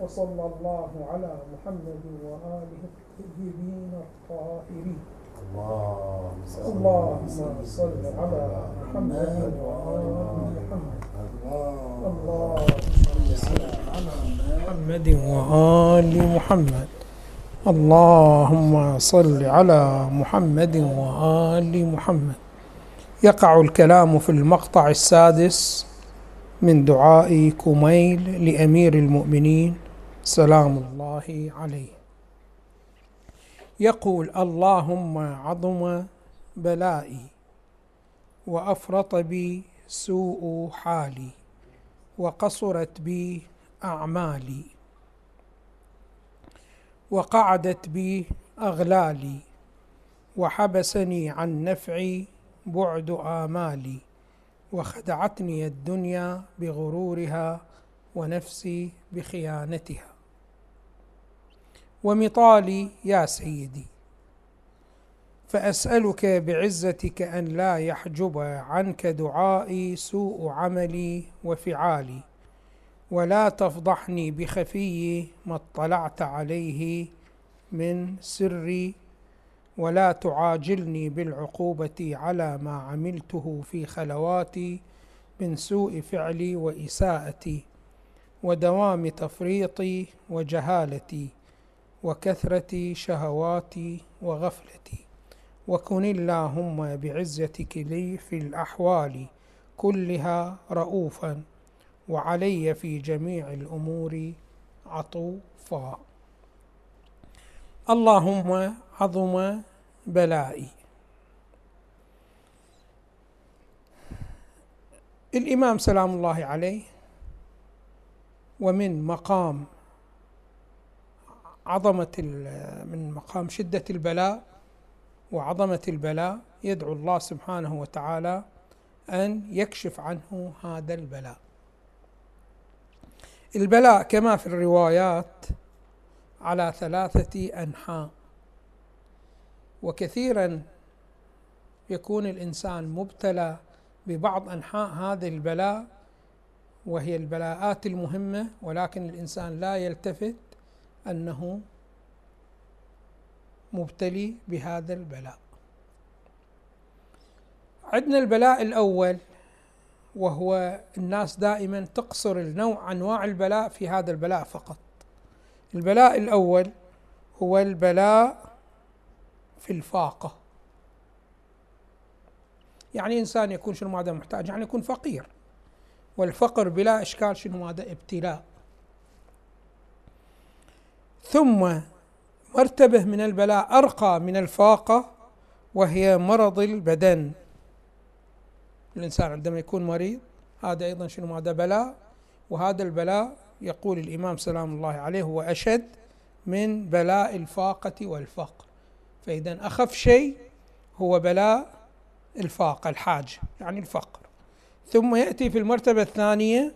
وصلى الله على محمد وآله الطيبين الطاهرين. اللهم صل على محمد وآل محمد اللهم صل على محمد وآل محمد. اللهم صل على محمد. وآل محمد. يقع الكلام في المقطع السادس. من دعاء كميل لأمير المؤمنين سلام الله عليه. يقول اللهم عظم بلائي وأفرط بي سوء حالي وقصرت بي أعمالي وقعدت بي أغلالي وحبسني عن نفعي بعد آمالي. وخدعتني الدنيا بغرورها ونفسي بخيانتها. ومطالي يا سيدي فأسألك بعزتك أن لا يحجب عنك دعائي سوء عملي وفعالي ولا تفضحني بخفي ما اطلعت عليه من سري ولا تعاجلني بالعقوبة على ما عملته في خلواتي من سوء فعلي وإساءتي ودوام تفريطي وجهالتي وكثرة شهواتي وغفلتي. وكن اللهم بعزتك لي في الأحوال كلها رؤوفا وعلي في جميع الأمور عطوفا. اللهم عظم بلائي. الإمام سلام الله عليه ومن مقام عظمة من مقام شدة البلاء وعظمة البلاء يدعو الله سبحانه وتعالى أن يكشف عنه هذا البلاء. البلاء كما في الروايات على ثلاثة أنحاء. وكثيرا يكون الإنسان مبتلى ببعض أنحاء هذا البلاء وهي البلاءات المهمة ولكن الإنسان لا يلتفت أنه مبتلي بهذا البلاء. عندنا البلاء الأول وهو الناس دائما تقصر النوع أنواع البلاء في هذا البلاء فقط. البلاء الأول هو البلاء في الفاقة. يعني إنسان يكون شنو ماذا محتاج؟ يعني يكون فقير. والفقر بلا إشكال شنو ماذا؟ ابتلاء. ثم مرتبة من البلاء أرقى من الفاقة وهي مرض البدن. الإنسان عندما يكون مريض هذا أيضا شنو هذا بلاء. وهذا البلاء يقول الإمام سلام الله عليه هو أشد من بلاء الفاقة والفقر. فإذا أخف شيء هو بلاء الفاقة الحاجة يعني الفقر. ثم يأتي في المرتبة الثانية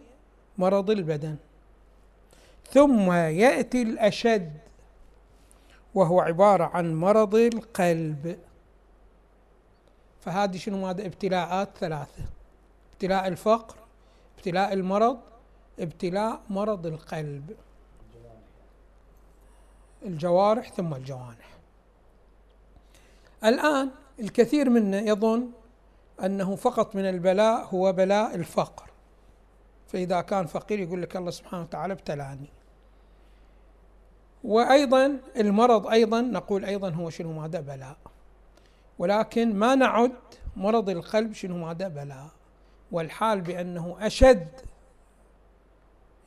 مرض البدن. ثم يأتي الأشد وهو عبارة عن مرض القلب. فهذه شنو؟ هذا ابتلاءات ثلاثة. ابتلاء الفقر ابتلاء المرض ابتلاء مرض القلب. الجوارح ثم الجوانح. الآن الكثير منا يظن أنه فقط من البلاء هو بلاء الفقر. فإذا كان فقير يقول لك الله سبحانه وتعالى ابتلاني. وأيضا المرض أيضا نقول أيضا هو شنو ماذا بلاء. ولكن ما نعد مرض القلب شنو ماذا بلاء. والحال بأنه أشد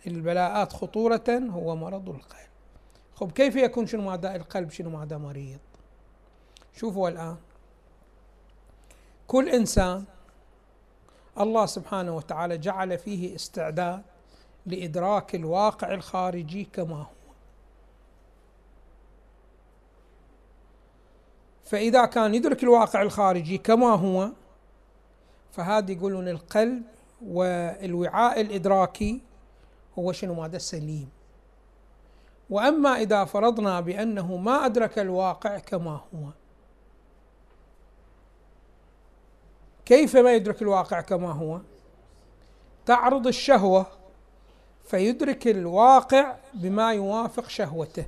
البلاءات خطورة هو مرض القلب. خب كيف يكون شنو ماذا القلب شنو ماذا مريض؟ شوفوا الآن. كل إنسان الله سبحانه وتعالى جعل فيه استعداد لإدراك الواقع الخارجي كما هو. فإذا كان يدرك الواقع الخارجي كما هو فهذا يقولون القلب والوعاء الإدراكي هو شنو؟ ماذا سليم. وأما إذا فرضنا بأنه ما أدرك الواقع كما هو كيف ما يدرك الواقع كما هو؟ تعرض الشهوة فيدرك الواقع بما يوافق شهوته.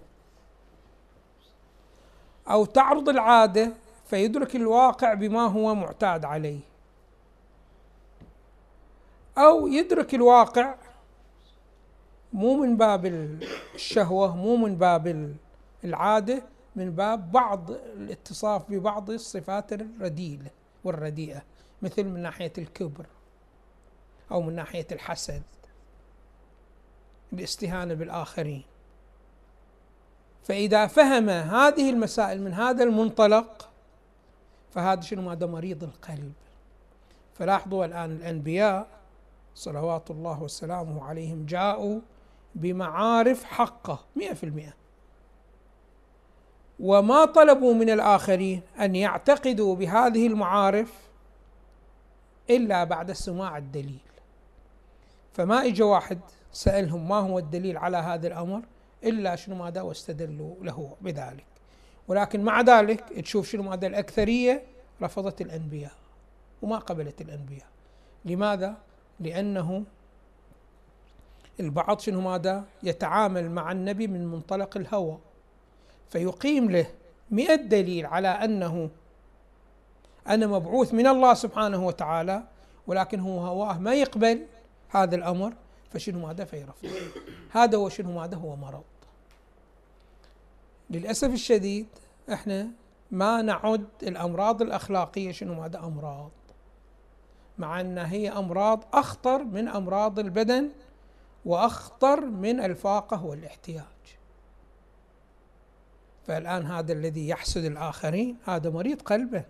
أو تعرض العادة فيدرك الواقع بما هو معتاد عليه. أو يدرك الواقع مو من باب الشهوة مو من باب العادة من باب بعض الاتصاف ببعض الصفات الرديئه والرديئة. مثل من ناحية الكبر أو من ناحية الحسد الاستهانه بالآخرين. فإذا فهم هذه المسائل من هذا المنطلق فهذا شنو؟ هذا مريض القلب. فلاحظوا الآن الأنبياء صلوات الله وسلامه عليهم جاءوا بمعارف حقة مئة في المئة. وما طلبوا من الآخرين أن يعتقدوا بهذه المعارف إلا بعد سماع الدليل. فما إجا واحد سألهم ما هو الدليل على هذا الأمر إلا شنو ماذا واستدلوا له بذلك. ولكن مع ذلك تشوف شنو ماذا الأكثرية رفضت الأنبياء وما قبلت الأنبياء. لماذا؟ لأنه البعض شنو ماذا؟ يتعامل مع النبي من منطلق الهوى. فيقيم له مئة دليل على أنه أنا مبعوث من الله سبحانه وتعالى ولكن هو هواه ما يقبل هذا الأمر فشنو ماذا؟ فيرفض. هذا هو شنو ماذا؟ هو مرض. للأسف الشديد إحنا ما نعد الأمراض الأخلاقية شنو ماذا؟ أمراض. مع أنها هي أمراض أخطر من أمراض البدن وأخطر من الفاقة والاحتياج. فالآن هذا الذي يحسد الآخرين هذا مريض قلبا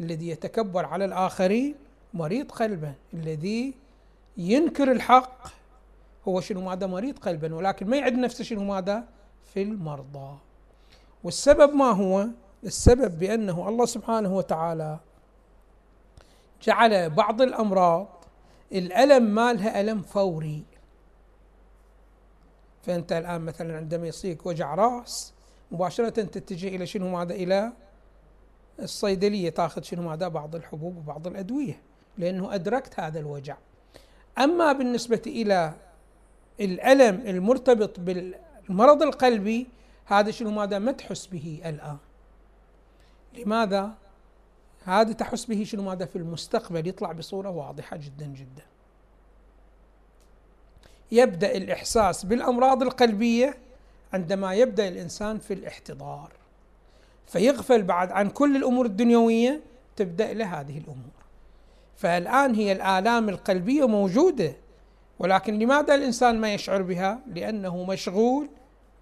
الذي يتكبر على الآخرين مريض قلبا. الذي ينكر الحق هو شنو ماذا؟ مريض قلبا. ولكن ما يعد نفسه شنو ماذا؟ في المرضى. والسبب ما هو؟ السبب بأنه الله سبحانه وتعالى جعل بعض الأمراض الألم مالها ألم فوري. فأنت الآن مثلا عندما يصيبك وجع رأس مباشرة تتجه إلى شنو ماذا؟ إلى الصيدلية تاخذ شنو ماذا؟ بعض الحبوب وبعض الأدوية لأنه أدركت هذا الوجع. أما بالنسبة إلى الألم المرتبط بالمرض القلبي هذا شنو ماذا؟ ما تحس به الآن. لماذا؟ هذا تحس به شنو ماذا؟ في المستقبل يطلع بصورة واضحة جدا جدا. يبدأ الإحساس بالأمراض القلبية عندما يبدأ الإنسان في الاحتضار. فيغفل بعد عن كل الأمور الدنيوية تبدأ له هذه الأمور. فالآن هي الآلام القلبية موجودة ولكن لماذا الإنسان ما يشعر بها؟ لأنه مشغول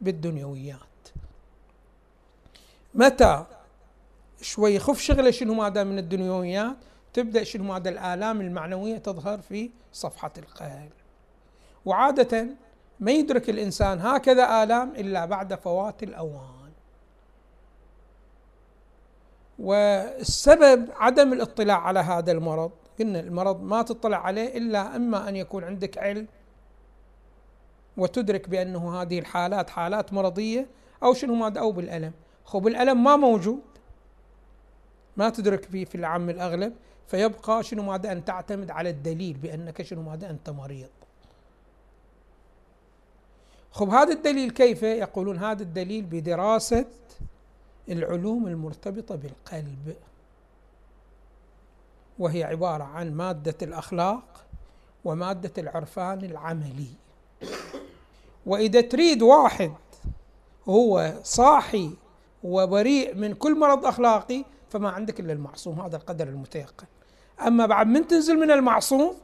بالدنيويات. متى شوي يخف شغلة شنو ماذا من الدنيويات؟ تبدأ شنو ماذا الآلام المعنوية تظهر في صفحة القلب. وعادة ما يدرك الإنسان هكذا آلام إلا بعد فوات الأوان. والسبب عدم الاطلاع على هذا المرض. قلنا المرض ما تطلع عليه إلا إما أن يكون عندك علم وتدرك بأنه هذه الحالات حالات مرضية أو شنو ماذا أو بالألم. خب بالألم ما موجود ما تدرك فيه في العام الأغلب فيبقى شنو ماذا أن تعتمد على الدليل بأنك شنو ماذا أنت مريض. خب هذا الدليل كيف؟ يقولون هذا الدليل بدراسة العلوم المرتبطة بالقلب وهي عبارة عن مادة الأخلاق ومادة العرفان العملي. وإذا تريد واحد هو صاحي وبريء من كل مرض أخلاقي فما عندك إلا المعصوم هذا القدر المتيقن. أما بعد من تنزل من المعصوم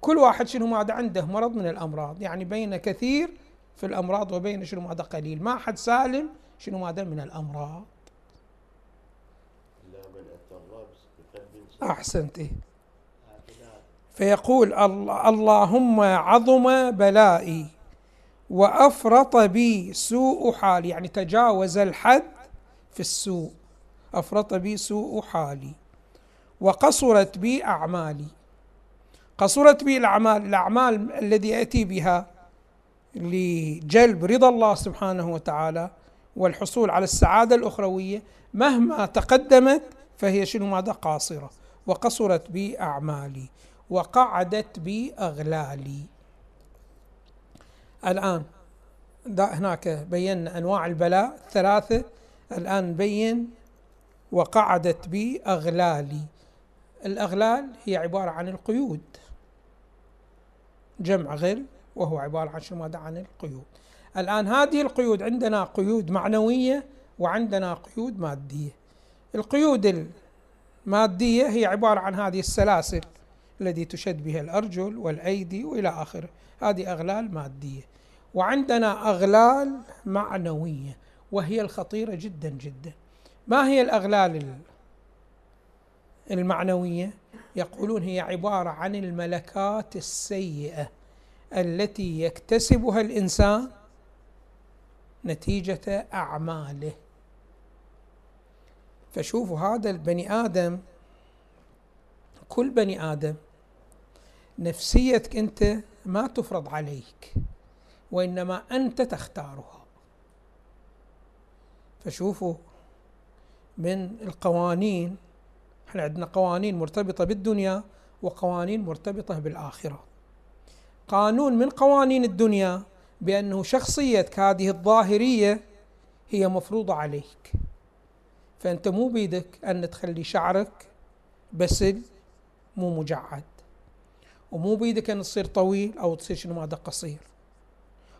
كل واحد شنو ماذا عنده؟ مرض من الأمراض. يعني بين كثير في الأمراض وبين شنو ماذا قليل. ما حد سالم شنو ماذا من الأمراض. أحسنت؟ فيقول اللهم عظم بلائي وأفرط بي سوء حالي. يعني تجاوز الحد في السوء. أفرط بي سوء حالي. وقصرت بي أعمالي. قصرت بي الأعمال الأعمال الذي أتي بها لجلب رضا الله سبحانه وتعالى والحصول على السعادة الأخروية مهما تقدمت فهي شنو ماذا؟ قاصرة. وقصرت بي أعمالي وقعدت بي أغلالي الآن هناك بينا أنواع البلاء الثلاثة الآن نبين وقعدت بي أغلالي الأغلال هي عبارة عن القيود. جمع غل وهو عبارة عن شنو؟ ماذا عن القيود. الآن هذه القيود عندنا قيود معنوية وعندنا قيود مادية. القيود المادية هي عبارة عن هذه السلاسل التي تشد بها الأرجل والأيدي وإلى آخره. هذه أغلال مادية. وعندنا أغلال معنوية وهي الخطيرة جدا جدا. ما هي الأغلال المعنوية؟ يقولون هي عبارة عن الملكات السيئة التي يكتسبها الإنسان نتيجة أعماله. فشوفوا هذا البني آدم كل بني آدم نفسيتك أنت ما تفرض عليك وإنما أنت تختارها. فشوفوا من القوانين إحنا عندنا قوانين مرتبطة بالدنيا وقوانين مرتبطة بالآخرة. قانون من قوانين الدنيا بأنه شخصيتك هذه الظاهرية هي مفروضة عليك. فأنت مو بيدك أن تخلي شعرك بسل مو مجعد. ومو بيدك أن تصير طويل أو تصير شنو ماذا قصير.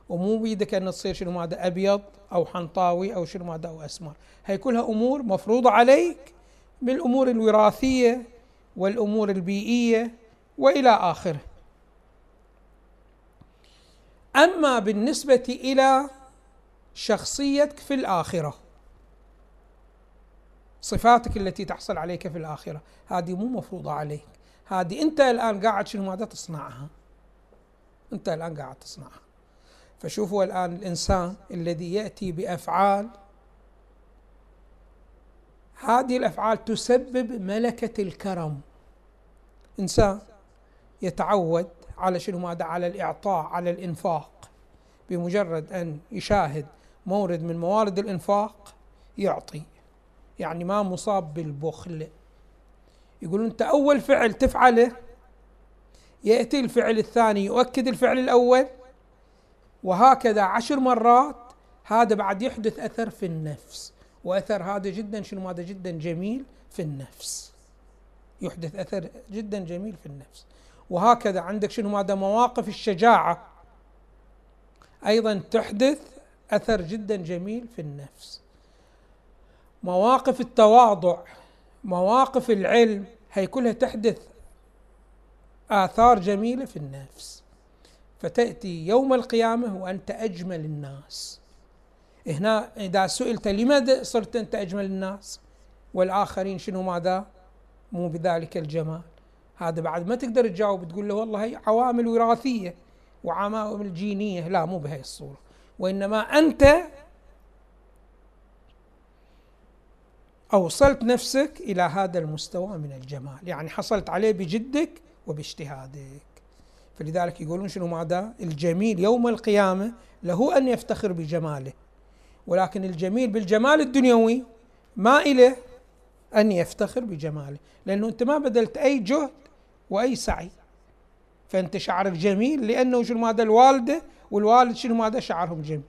ومو بيدك أن تصير شنو ماذا أبيض أو حنطاوي أو شنو ماذا أو أسمر. هي كلها أمور مفروضة عليك بالأمور الوراثية والأمور البيئية وإلى آخره. أما بالنسبة إلى شخصيتك في الآخرة صفاتك التي تحصل عليك في الآخرة. هذه مو مفروضة عليك. هذه أنت الآن قاعد شنو ماذا تصنعها؟ أنت الآن قاعد تصنعها. فشوفوا الآن الإنسان الذي يأتي بأفعال. هذه الأفعال تسبب ملكة الكرم. إنسان يتعود على شنو ماذا؟ على الإعطاء على الإنفاق. بمجرد أن يشاهد مورد من موارد الإنفاق يعطي. يعني ما مصاب بالبخل. يقولون أنت أول فعل تفعله يأتي الفعل الثاني يؤكد الفعل الأول وهكذا عشر مرات. هذا بعد يحدث أثر في النفس وأثر هذا جدا شنو؟ هذا جدا جميل في النفس. يحدث أثر جدا جميل في النفس. وهكذا عندك شنو؟ هذا مواقف الشجاعة. أيضا تحدث أثر جدا جميل في النفس. مواقف التواضع مواقف العلم هي كلها تحدث آثار جميلة في النفس. فتأتي يوم القيامة وأنت أجمل الناس. هنا إذا سئلت لماذا صرت أنت أجمل الناس؟ والآخرين شنو ماذا؟ مو بذلك الجمال. هذا بعد ما تقدر تجاوب تقول له والله هي عوامل وراثية وعوامل جينية. لا مو بهي الصورة. وإنما أنت أوصلت نفسك إلى هذا المستوى من الجمال. يعني حصلت عليه بجدك وباجتهادك. فلذلك يقولون شنو ماذا؟ الجميل يوم القيامة له أن يفتخر بجماله. ولكن الجميل بالجمال الدنيوي ما إله أن يفتخر بجماله. لأنه أنت ما بذلت أي جهد وأي سعي. فأنت شعرك جميل لأنه شنو ماذا؟ الوالدة والوالد شنو ماذا؟ شعرهم جميل.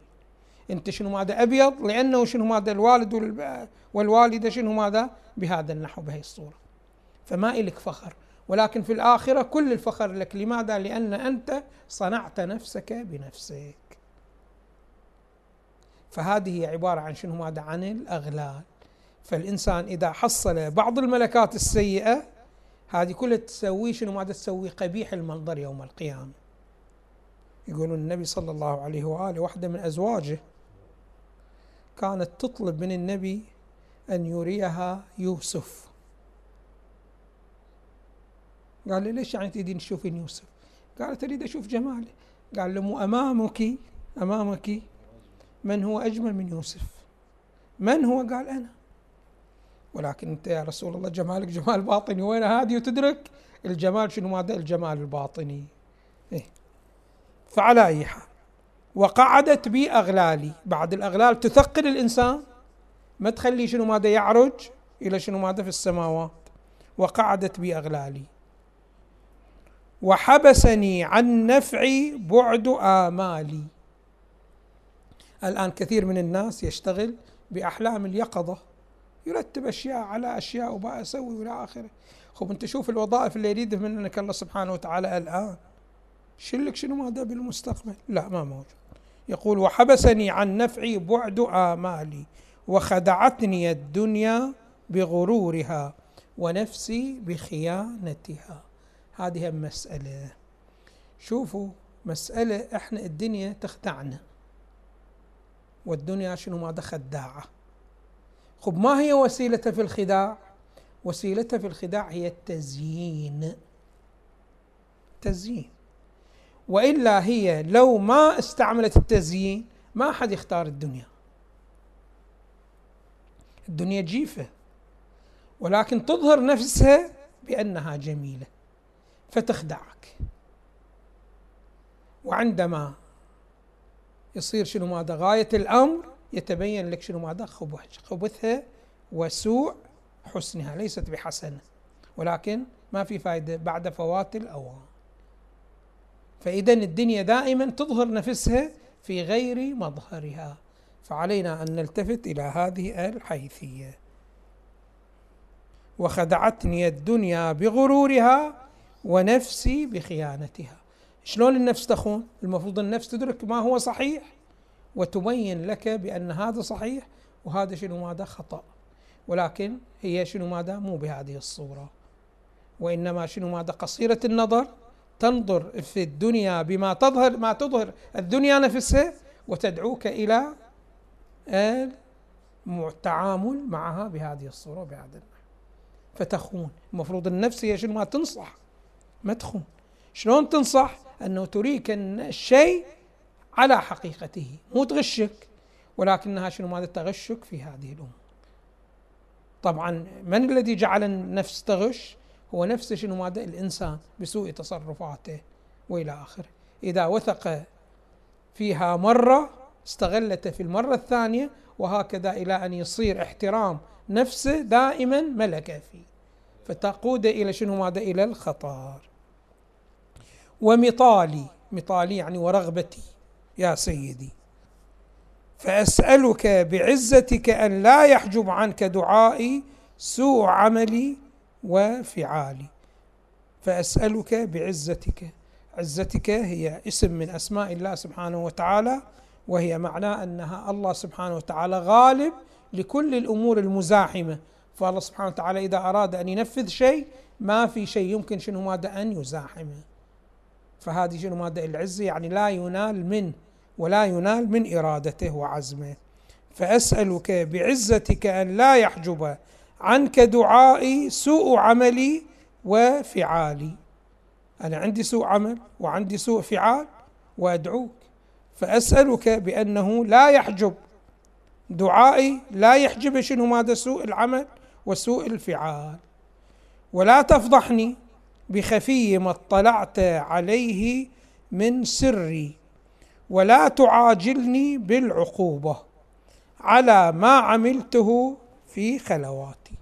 انت شنو ماذا أبيض؟ لأنه شنو ماذا؟ الوالد والوالدة شنو ماذا؟ بهذا النحو بهي الصورة. فما إلك فخر. ولكن في الآخرة كل الفخر لك. لماذا؟ لأن أنت صنعت نفسك بنفسك. فهذه هي عبارة عن شنو ماذا؟ عن الأغلال. فالإنسان إذا حصل بعض الملكات السيئة هذه كلها تسويه شنو ماذا؟ تسوي قبيح المنظر يوم القيامة. يقولون النبي صلى الله عليه وآله واحدة من أزواجه كانت تطلب من النبي أن يريها يوسف. قال له ليش يعني تريدين تشوفين يوسف؟ قالت أريد أشوف جماله. قال له أمامك أمامك من هو أجمل من يوسف؟ من هو؟ قال أنا. ولكن أنت يا رسول الله جمالك جمال باطني. وين هذه وتدرك؟ الجمال شنو؟ ماذا الجمال الباطني. إيه. فعلى أي حال. وقعدت بي أغلالي. بعد الأغلال تثقل الإنسان. ما تخلي شنو ماذا يعرج إلى شنو ماذا في السماوات. وقعدت بي أغلالي. وحبسني عن نفعي بعد آمالي. الآن كثير من الناس يشتغل بأحلام اليقظة. يرتب أشياء على أشياء وبقى أسوي وإلى آخره. خب أنت شوف الوظائف اللي يريده منك الله سبحانه وتعالى الآن. شلك شنو ماذا بالمستقبل؟ لا ما موجود. يقول وحبسني عن نفعي بعد آمالي وخدعتني الدنيا بغرورها ونفسي بخيانتها. هذه مسألة شوفوا مسألة إحنا الدنيا تخدعنا. والدنيا شنو ماذا خداعة. خب ما هي وسيلتها في الخداع؟ وسيلتها في الخداع هي التزيين. تزيين. وإلا هي لو ما استعملت التزيين ما حد يختار الدنيا. الدنيا جيفة ولكن تظهر نفسها بأنها جميلة فتخدعك. وعندما يصير شنو ماذا غاية الأمر يتبين لك شنو ماذا خبثها وسوء حسنها ليست بحسنة ولكن ما في فائده بعد فوات الأوان. فإذا الدنيا دائما تظهر نفسها في غير مظهرها. فعلينا أن نلتفت إلى هذه الحيثية. وخدعتني الدنيا بغرورها ونفسي بخيانتها. شلون النفس تخون؟ المفروض النفس تدرك ما هو صحيح وتبين لك بأن هذا صحيح وهذا شنو ماذا؟ خطأ. ولكن هي شنو ماذا؟ مو بهذه الصورة. وإنما شنو ماذا؟ قصيرة النظر تنظر في الدنيا بما تظهر ما تظهر الدنيا نفسها وتدعوك إلى التعامل معها بهذه الصورة بهذا النحو فتخون. المفروض النفس هي شنو؟ ما تنصح. ما تخون. شلون تنصح؟ أنه تريك الشيء على حقيقته مو تغشك. ولكنها شنو؟ ماذا تغشك في هذه الأمور. طبعا من الذي جعل النفس تغش؟ هو نفس ماذا الإنسان بسوء تصرفاته وإلى آخره. إذا وثق فيها مرة استغلته في المرة الثانية وهكذا إلى أن يصير احترام نفسه دائما ملكة فيه. فتقود إلى شنو ماذا إلى الخطر. ومطالي مطالي يعني ورغبتي يا سيدي. فأسألك بعزتك أن لا يحجب عنك دعائي سوء عملي وفعالي. فأسألك بعزتك. عزتك هي اسم من أسماء الله سبحانه وتعالى وهي معناه أنها الله سبحانه وتعالى غالب لكل الأمور المزاحمة. فالله سبحانه وتعالى إذا أراد أن ينفذ شيء ما في شيء يمكن شنو ماذا أن يزاحمه. فهذه شنو ماذا العزة يعني لا ينال منه ولا ينال من إرادته وعزمه. فأسألك بعزتك أن لا يحجب عنك دعائي سوء عملي وفعالي. أنا عندي سوء عمل وعندي سوء فعال وأدعوك فأسألك بأنه لا يحجب. دعائي لا يحجب شنو ماذا سوء العمل وسوء الفعال. ولا تفضحني بخفي ما اطلعت عليه من سري ولا تعاجلني بالعقوبة. على ما عملته في خلواتي.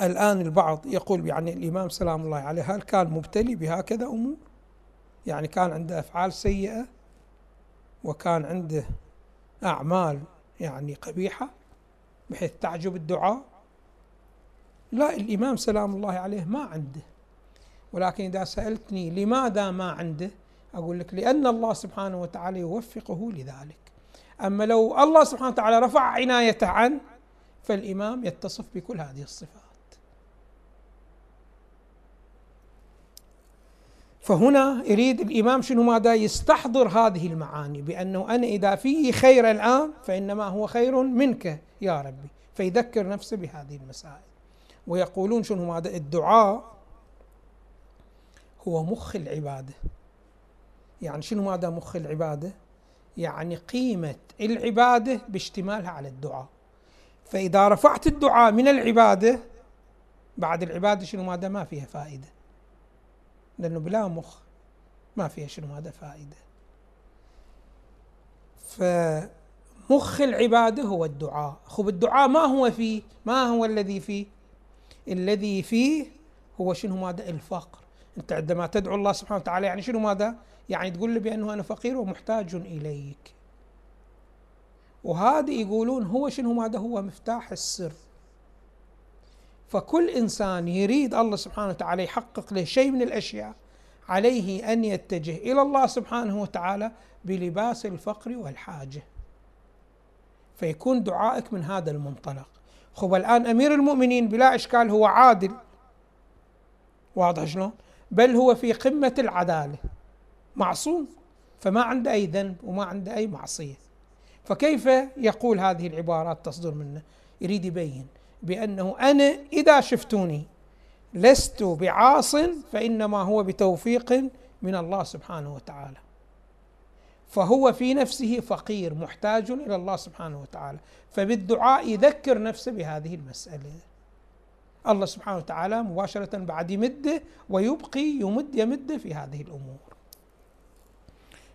الآن البعض يقول يعني الإمام سلام الله عليه هل كان مبتلي بهكذا أمور؟ يعني كان عنده أفعال سيئة وكان عنده أعمال يعني قبيحة بحيث تعجب الدعاء؟ لا الإمام سلام الله عليه ما عنده. ولكن إذا سألتني لماذا ما عنده أقول لك لأن الله سبحانه وتعالى يوفقه لذلك. أما لو الله سبحانه وتعالى رفع عنايته عنه فالإمام يتصف بكل هذه الصفات. فهنا يريد الإمام شنو ماذا؟ يستحضر هذه المعاني بأنه أنا إذا فيه خير الآن فإنما هو خير منك يا ربي. فيذكر نفسه بهذه المسائل. ويقولون شنو ماذا؟ الدعاء هو مخ العبادة. يعني شنو ماذا مخ العبادة؟ يعني قيمة العبادة باشتمالها على الدعاء. فإذا رفعت الدعاء من العبادة بعد العبادة شنو ماذا؟ ما فيها فائدة. لأنه بلا مخ ما فيها شنو ماذا؟ فائدة. فمخ العبادة هو الدعاء. خب الدعاء ما هو فيه؟ ما هو الذي فيه؟ الذي فيه هو شنو ماذا؟ الفقر. أنت عندما تدعو الله سبحانه وتعالى يعني شنو ماذا؟ يعني تقول له بأنه أنا فقير ومحتاج إليك. وهذا يقولون هو شنو؟ هذا هو؟ مفتاح السر. فكل إنسان يريد الله سبحانه وتعالى يحقق له شيء من الأشياء عليه أن يتجه إلى الله سبحانه وتعالى بلباس الفقر والحاجة. فيكون دعائك من هذا المنطلق. خب الآن أمير المؤمنين بلا إشكال هو عادل. واضح شلون؟ بل هو في قمة العدالة. معصوم فما عنده أي ذنب وما عنده أي معصية. فكيف يقول هذه العبارات تصدر منه؟ يريد يبين بأنه أنا إذا شفتوني لست بعاص فإنما هو بتوفيق من الله سبحانه وتعالى. فهو في نفسه فقير محتاج إلى الله سبحانه وتعالى. فبالدعاء يذكر نفسه بهذه المسألة. الله سبحانه وتعالى مباشرة بعد يمده ويبقي يمد يمد في هذه الأمور.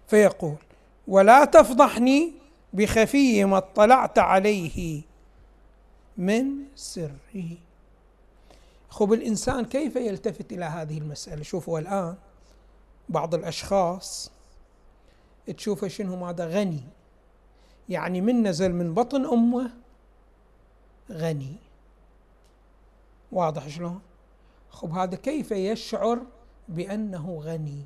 فيقول ولا تفضحني بخفي ما اطلعت عليه من سره. خب الإنسان كيف يلتفت إلى هذه المسألة؟ شوفوا الآن بعض الأشخاص تشوفه شنو ماذا غني. يعني من نزل من بطن أمه غني. واضح شلون؟ خب هذا كيف يشعر بأنه غني؟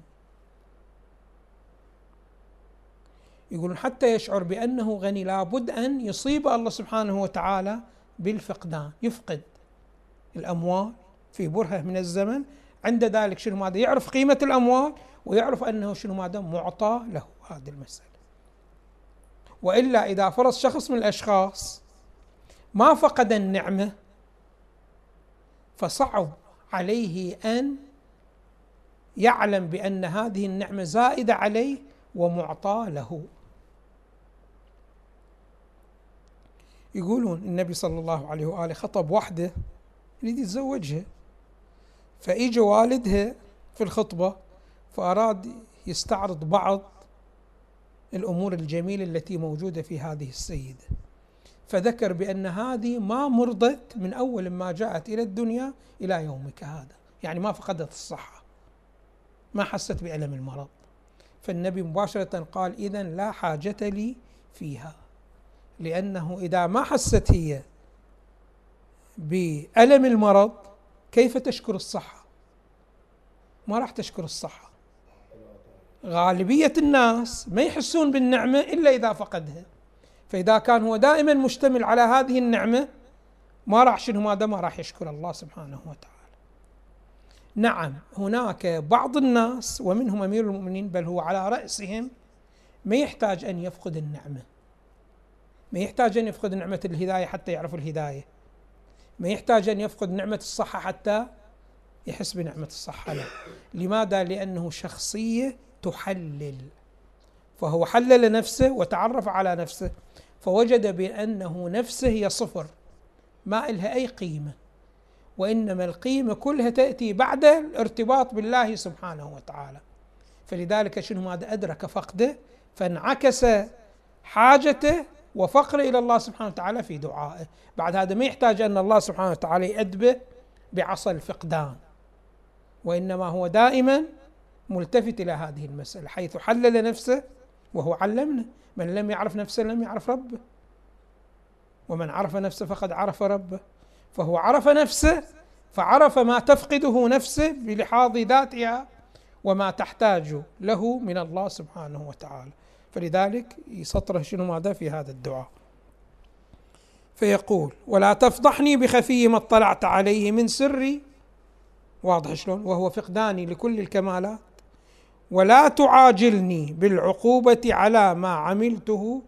يقولون حتى يشعر بأنه غني لابد أن يصيب الله سبحانه وتعالى بالفقدان. يفقد الأموال في برهة من الزمن. عند ذلك شنو ماذا؟ يعرف قيمة الأموال ويعرف أنه شنو ماذا؟ معطى له هذه المسألة. وإلا إذا فرض شخص من الأشخاص ما فقد النعمة فصعب عليه أن يعلم بأن هذه النعمة زائدة عليه ومعطى له. يقولون النبي صلى الله عليه وآله خطب وحده يريد يتزوجها فإجا والدها في الخطبة فأراد يستعرض بعض الأمور الجميلة التي موجودة في هذه السيدة. فذكر بأن هذه ما مرضت من أول ما جاءت إلى الدنيا إلى يومك هذا يعني ما فقدت الصحة ما حست بألم المرض. فالنبي مباشرة قال إذا لا حاجة لي فيها. لأنه إذا ما حست هي بألم المرض كيف تشكر الصحة؟ ما راح تشكر الصحة. غالبية الناس ما يحسون بالنعمة إلا إذا فقدها. فإذا كان هو دائما مشتمل على هذه النعمة ما راح شنو ماذا ما راح يشكر الله سبحانه وتعالى. نعم هناك بعض الناس ومنهم أمير المؤمنين بل هو على رأسهم ما يحتاج أن يفقد النعمة. ما يحتاج أن يفقد نعمة الهداية حتى يعرف الهداية. ما يحتاج أن يفقد نعمة الصحة حتى يحس بنعمة الصحة لا لماذا؟ لأنه شخصية تحلل. فهو حلل نفسه وتعرف على نفسه فوجد بأنه نفسه هي صفر ما إلها أي قيمة. وإنما القيمة كلها تأتي بعد الارتباط بالله سبحانه وتعالى. فلذلك شنو ماذا أدرك فقده؟ فانعكس حاجته وفقره إلى الله سبحانه وتعالى في دعائه. بعد هذا ما يحتاج أن الله سبحانه وتعالى يأدبه بعصا الفقدان وإنما هو دائما ملتفت إلى هذه المسألة حيث حلل نفسه وهو علمنا. من لم يعرف نفسه لم يعرف ربه ومن عرف نفسه فقد عرف ربه. فهو عرف نفسه فعرف ما تفقده نفسه بلحاظ ذاتها وما تحتاج له من الله سبحانه وتعالى. فلذلك يسطره شنو ماذا في هذا الدعاء. فيقول ولا تفضحني بخفي ما اطلعت عليه من سري. واضح شلون؟ وهو فقداني لكل الكمالات. ولا تعاجلني بالعقوبة على ما عملته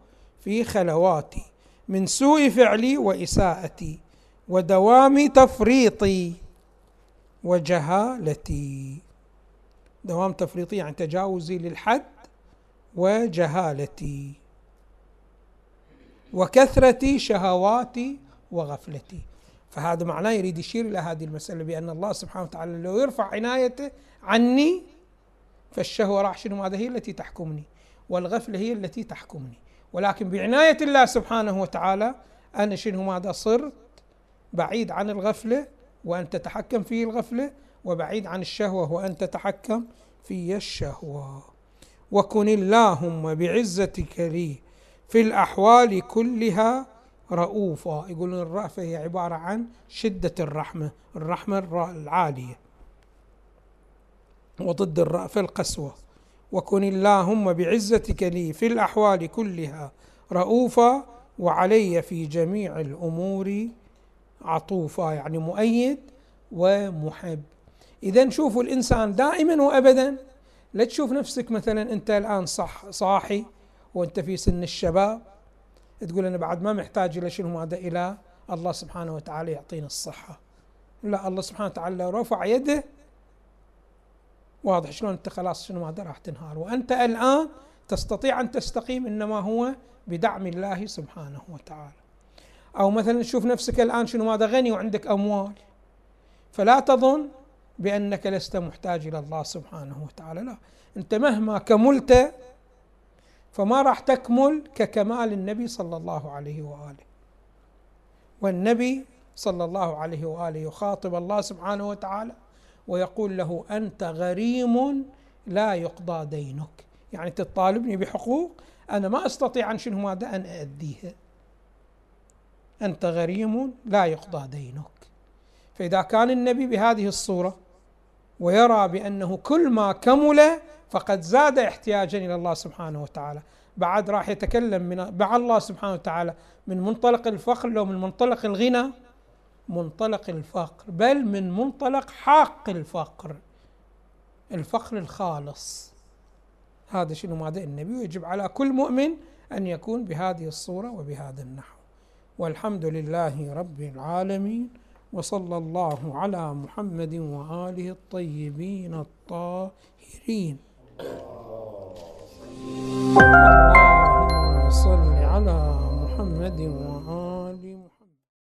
في خلواتي من سوء فعلي وإساءتي ودوام تفريطي وجهالتي. دوام تفريطي يعني تجاوزي للحد وجهالتي وكثرة شهواتي وغفلتي. فهذا معناه يريد يشير إلى هذه المسألة بأن الله سبحانه وتعالى لو يرفع عنايته عني فالشهوة راح شنو؟ هذا هي؟ التي تحكمني. والغفلة هي التي تحكمني. ولكن بعناية الله سبحانه وتعالى أنا شنو؟ ماذا؟ صرت بعيد عن الغفلة وأن تتحكم في الغفلة وبعيد عن الشهوة وأن تتحكم في الشهوة. وكن اللهم بعزتك لي في الأحوال كلها رؤوفا. يقولون الرأفة هي عبارة عن شدة الرحمة الرحمة العالية. وضد الرأفة القسوة. وكن اللهم بعزتك لي في الأحوال كلها رؤوفا وعلي في جميع الأمور عطوفا. يعني مؤيد ومحب. إذا شوفوا الإنسان دائما وأبدا لا تشوف نفسك مثلا أنت الآن صح صاحي وأنت في سن الشباب تقول أنا بعد ما محتاج إلى شنو؟ هذا إلى الله سبحانه وتعالى يعطينا الصحة. لا الله سبحانه وتعالى رفع يده واضح شلون أنت خلاص شنو هذا راح تنهار. وأنت الآن تستطيع أن تستقيم إنما هو بدعم الله سبحانه وتعالى. أو مثلا تشوف نفسك الآن شنو؟ هذا غني وعندك أموال. فلا تظن بأنك لست محتاج إلى الله سبحانه وتعالى. لا. أنت مهما كملت فما راح تكمل ككمال النبي صلى الله عليه وآله. والنبي صلى الله عليه وآله يخاطب الله سبحانه وتعالى ويقول له أنت غريم لا يقضى دينك. يعني تطالبني بحقوق أنا ما أستطيع أن شنو ماذا أن أؤديها. أنت غريم لا يقضى دينك. فإذا كان النبي بهذه الصورة ويرى بأنه كل ما كمل فقد زاد احتياجا إلى الله سبحانه وتعالى. بعد راح يتكلم من مع الله سبحانه وتعالى من منطلق الفقر لو من منطلق الغنى؟ منطلق الفقر بل من منطلق حق الفقر الفقر الخالص. هذا شنو ماذا؟ النبي ويجب على كل مؤمن أن يكون بهذه الصورة وبهذا النحو. والحمد لله رب العالمين. وصلى الله على محمد وآله الطيبين الطاهرين. اللهم صل على محمد وآله